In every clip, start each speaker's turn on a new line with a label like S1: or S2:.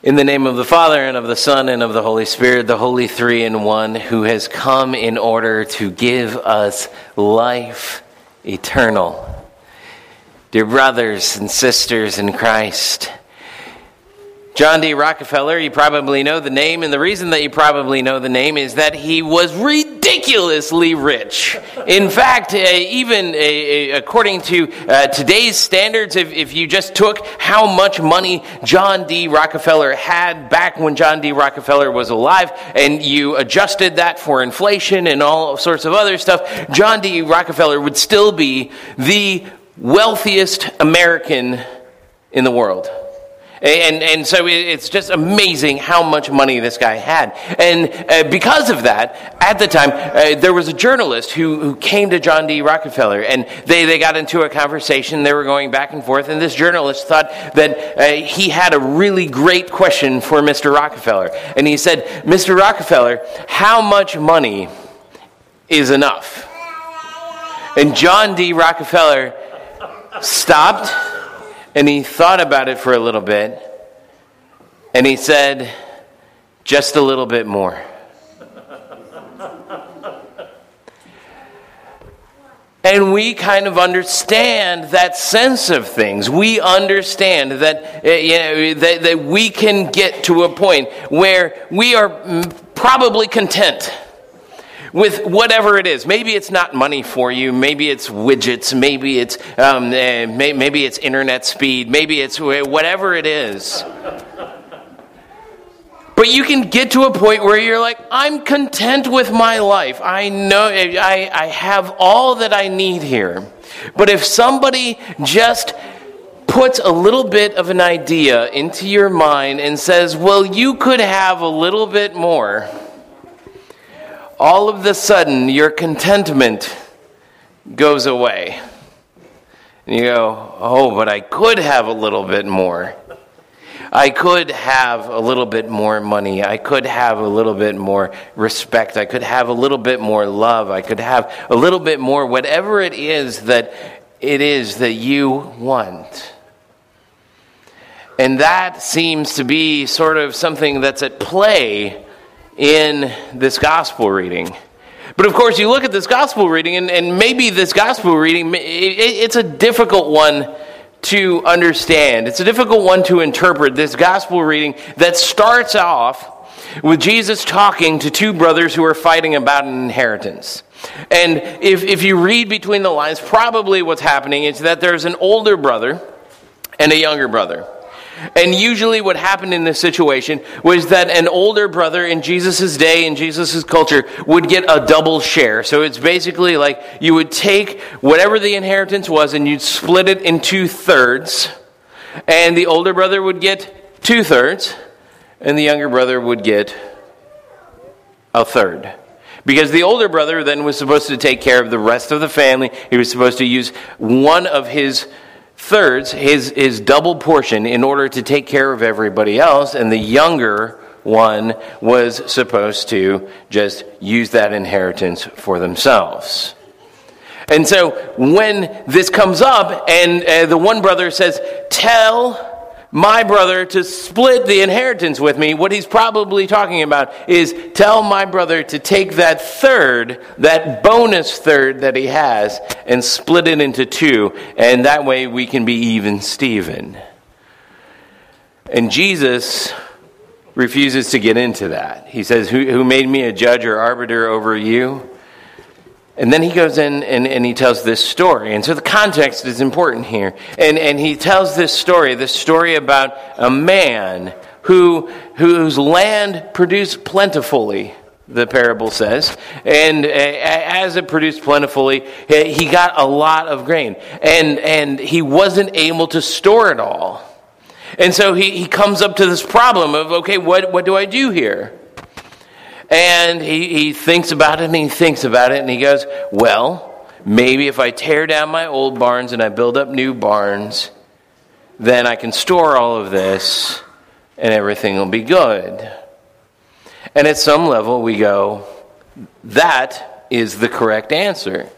S1: In the name of the Father, and of the Son, and of the Holy Spirit, the Holy Three in One, who has come in order to give us life eternal. Dear brothers and sisters in Christ, John D. Rockefeller, you probably know the name, and the reason that you probably know the name is that he was ridiculously rich. In fact, even according to uh, today's standards, if you just took how much money John D. Rockefeller had back when John D. Rockefeller was alive, and you adjusted that for inflation and all sorts of other stuff, John D. Rockefeller would still be the wealthiest American in the world. And, and so it's just amazing how much money this guy had. And uh, because of that, at the time, uh, there was a journalist who, who came to John D. Rockefeller, and they, they got into a conversation. They were going back and forth, and this journalist thought that uh, he had a really great question for Mr. Rockefeller. And he said, Mr. Rockefeller, how much money is enough? And John D. Rockefeller stopped and he thought about it for a little bit. And he said, just a little bit more. And we kind of understand that sense of things. We understand that, uh, you know, that, that we can get to a point where we are mm, probably content with whatever it is. Maybe it's not money for you. Maybe it's widgets. Maybe it's um, may, maybe it's internet speed. Maybe it's whatever it is. But you can get to a point where you're like, I'm content with my life. I know I, I have all that I need here. But if somebody just puts a little bit of an idea into your mind and says, well, you could have a little bit more all of the sudden your contentment goes away. And you go, oh, but I could have a little bit more. I could have a little bit more money. I could have a little bit more respect. I could have a little bit more love. I could have a little bit more, whatever it is that it is that you want. And that seems to be sort of something that's at play in this gospel reading. But of course, you look at this gospel reading, and, and maybe this gospel reading, it, it's a difficult one to understand. It's a difficult one to interpret, this gospel reading that starts off with Jesus talking to two brothers who are fighting about an inheritance. And if, if you read between the lines, probably what's happening is that there's an older brother and a younger brother. And usually, what happened in this situation was that an older brother in Jesus' day, in Jesus' culture, would get a double share. So it's basically like you would take whatever the inheritance was and you'd split it in two thirds. And the older brother would get two thirds, and the younger brother would get a third. Because the older brother then was supposed to take care of the rest of the family. He was supposed to use one of his thirds, his, his double portion, in order to take care of everybody else, and the younger one was supposed to just use that inheritance for themselves. And so when this comes up, and uh, the one brother says, Tell my brother to split the inheritance with me, what he's probably talking about is tell my brother to take that third, that bonus third that he has, and split it into two, and that way we can be even Stephen. And Jesus refuses to get into that. He says, Who, who made me a judge or arbiter over you? And then he goes in and, and he tells this story. And so the context is important here. And, and he tells this story, this story about a man who, whose land produced plentifully, the parable says. And as it produced plentifully, he got a lot of grain. And, and he wasn't able to store it all. And so he, he comes up to this problem of, okay, what, what do I do here? And he, he thinks about it and he thinks about it and he goes, Well, maybe if I tear down my old barns and I build up new barns, then I can store all of this and everything will be good. And at some level, we go, That is the correct answer.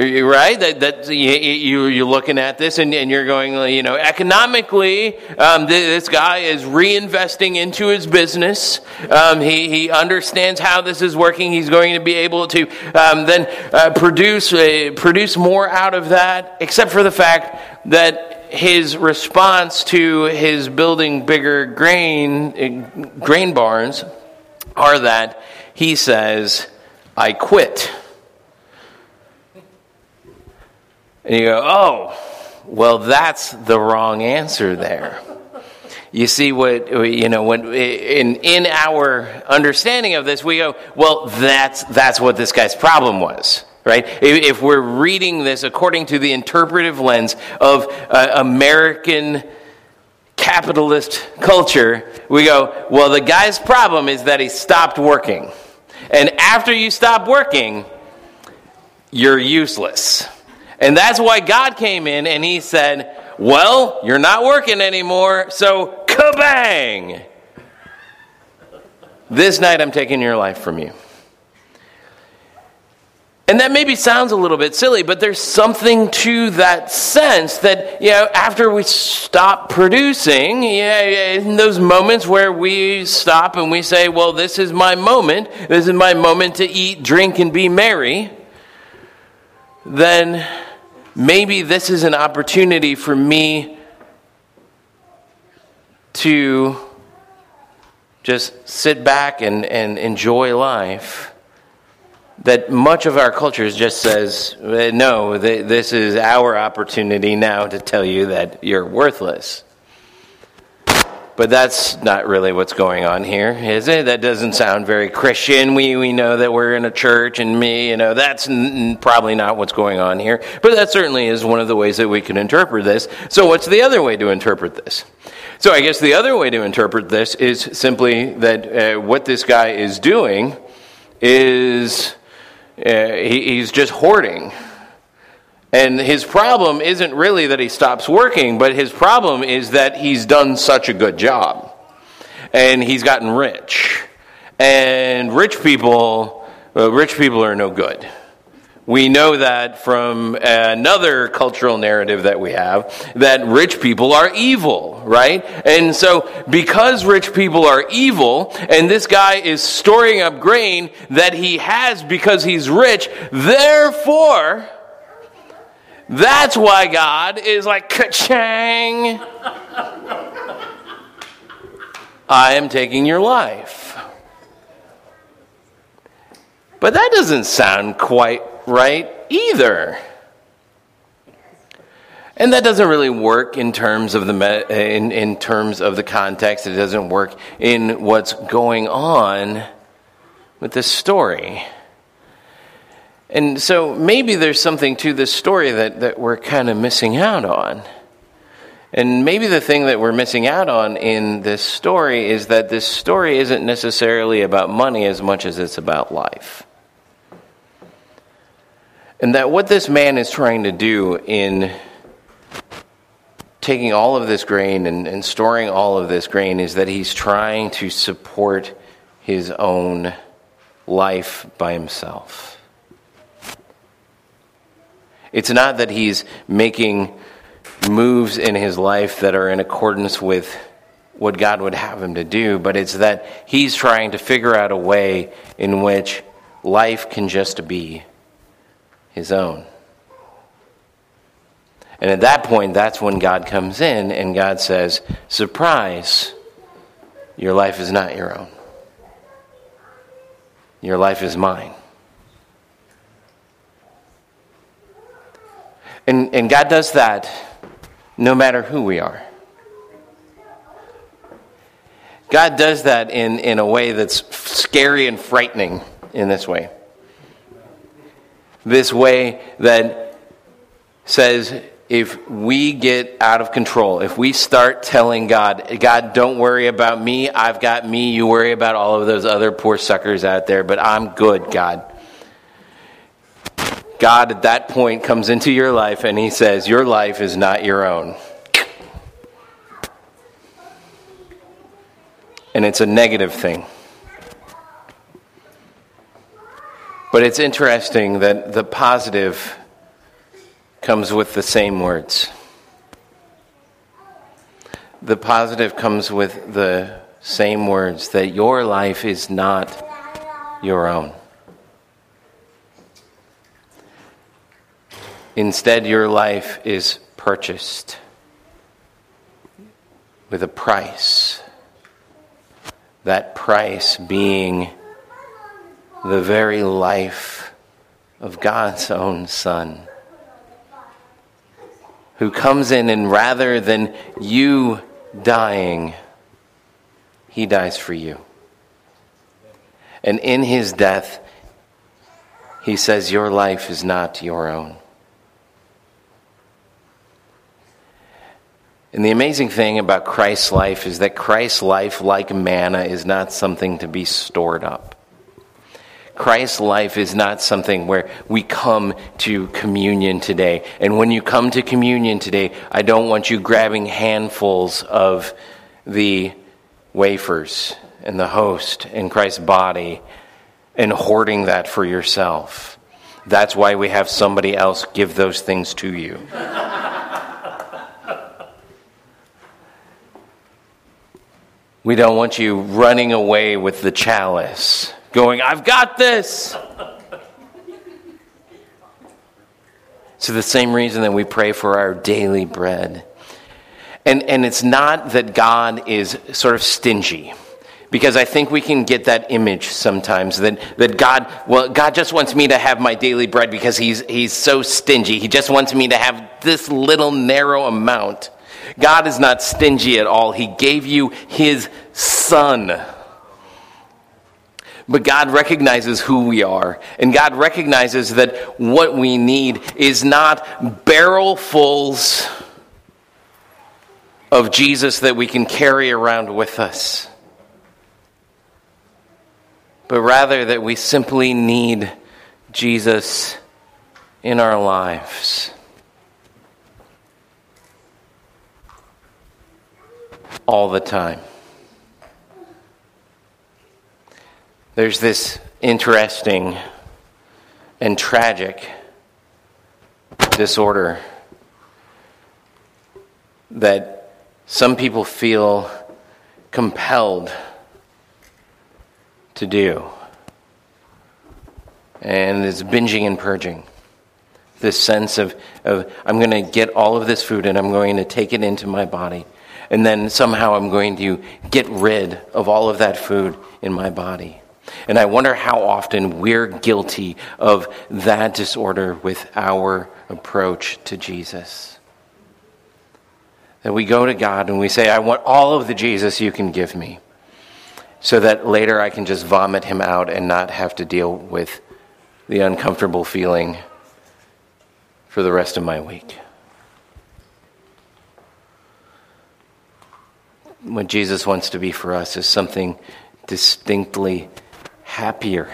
S1: Right? That, that you, you're looking at this and, and you're going, you know, economically, um, this guy is reinvesting into his business. Um, he, he understands how this is working. He's going to be able to um, then uh, produce, uh, produce more out of that, except for the fact that his response to his building bigger grain, uh, grain barns are that he says, I quit. And you go, oh, well, that's the wrong answer there. You see what you know when in in our understanding of this, we go, well, that's that's what this guy's problem was, right? If we're reading this according to the interpretive lens of uh, American capitalist culture, we go, well, the guy's problem is that he stopped working, and after you stop working, you're useless. And that's why God came in and he said, Well, you're not working anymore, so kabang! This night I'm taking your life from you. And that maybe sounds a little bit silly, but there's something to that sense that, you know, after we stop producing, yeah, in those moments where we stop and we say, well, this is my moment, this is my moment to eat, drink, and be merry, then maybe this is an opportunity for me to just sit back and, and enjoy life. That much of our culture just says, no, this is our opportunity now to tell you that you're worthless. But that's not really what's going on here, is it? That doesn't sound very Christian. We, we know that we're in a church, and me, you know, that's n- probably not what's going on here. But that certainly is one of the ways that we can interpret this. So, what's the other way to interpret this? So, I guess the other way to interpret this is simply that uh, what this guy is doing is uh, he, he's just hoarding and his problem isn't really that he stops working, but his problem is that he's done such a good job. And he's gotten rich. And rich people, well, rich people are no good. We know that from another cultural narrative that we have that rich people are evil, right? And so, because rich people are evil, and this guy is storing up grain that he has because he's rich, therefore, that's why God is like, ka-chang. I am taking your life. But that doesn't sound quite right either. And that doesn't really work in terms of the in, in terms of the context. It doesn't work in what's going on with this story. And so maybe there's something to this story that, that we're kind of missing out on. And maybe the thing that we're missing out on in this story is that this story isn't necessarily about money as much as it's about life. And that what this man is trying to do in taking all of this grain and, and storing all of this grain is that he's trying to support his own life by himself. It's not that he's making moves in his life that are in accordance with what God would have him to do, but it's that he's trying to figure out a way in which life can just be his own. And at that point, that's when God comes in and God says, Surprise, your life is not your own. Your life is mine. And, and God does that no matter who we are. God does that in, in a way that's scary and frightening in this way. This way that says, if we get out of control, if we start telling God, God, don't worry about me, I've got me, you worry about all of those other poor suckers out there, but I'm good, God. God at that point comes into your life and he says, Your life is not your own. And it's a negative thing. But it's interesting that the positive comes with the same words. The positive comes with the same words that your life is not your own. Instead, your life is purchased with a price. That price being the very life of God's own Son, who comes in and rather than you dying, he dies for you. And in his death, he says, Your life is not your own. And the amazing thing about Christ's life is that Christ's life, like manna, is not something to be stored up. Christ's life is not something where we come to communion today. And when you come to communion today, I don't want you grabbing handfuls of the wafers and the host and Christ's body and hoarding that for yourself. That's why we have somebody else give those things to you. We don't want you running away with the chalice going, I've got this. So, the same reason that we pray for our daily bread. And, and it's not that God is sort of stingy. Because I think we can get that image sometimes that, that God, well, God just wants me to have my daily bread because he's, he's so stingy. He just wants me to have this little narrow amount. God is not stingy at all. He gave you His Son. But God recognizes who we are. And God recognizes that what we need is not barrelfuls of Jesus that we can carry around with us, but rather that we simply need Jesus in our lives. All the time. There's this interesting and tragic disorder that some people feel compelled to do. And it's binging and purging. This sense of, of I'm going to get all of this food and I'm going to take it into my body. And then somehow I'm going to get rid of all of that food in my body. And I wonder how often we're guilty of that disorder with our approach to Jesus. That we go to God and we say, I want all of the Jesus you can give me, so that later I can just vomit him out and not have to deal with the uncomfortable feeling for the rest of my week. What Jesus wants to be for us is something distinctly happier,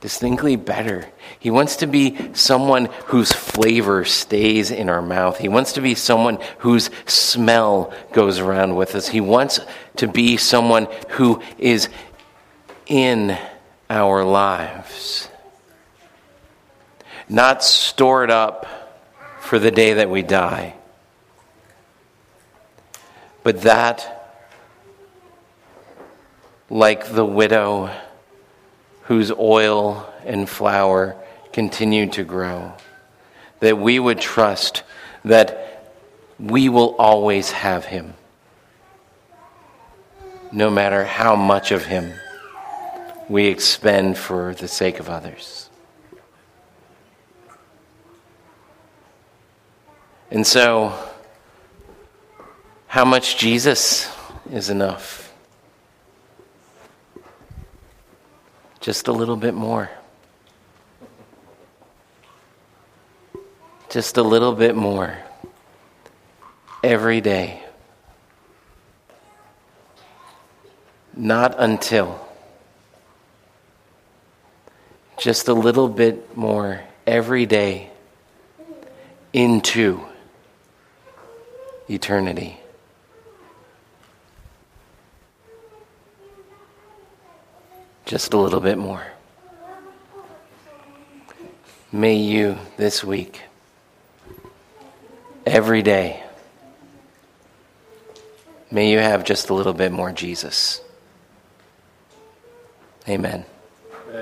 S1: distinctly better. He wants to be someone whose flavor stays in our mouth. He wants to be someone whose smell goes around with us. He wants to be someone who is in our lives, not stored up for the day that we die, but that, like the widow whose oil and flour continue to grow. That we would trust that we will always have him, no matter how much of him we expend for the sake of others. And so, how much Jesus is enough? Just a little bit more. Just a little bit more. Every day. Not until. Just a little bit more every day into eternity. just a little bit more. May you this week every day. May you have just a little bit more Jesus. Amen.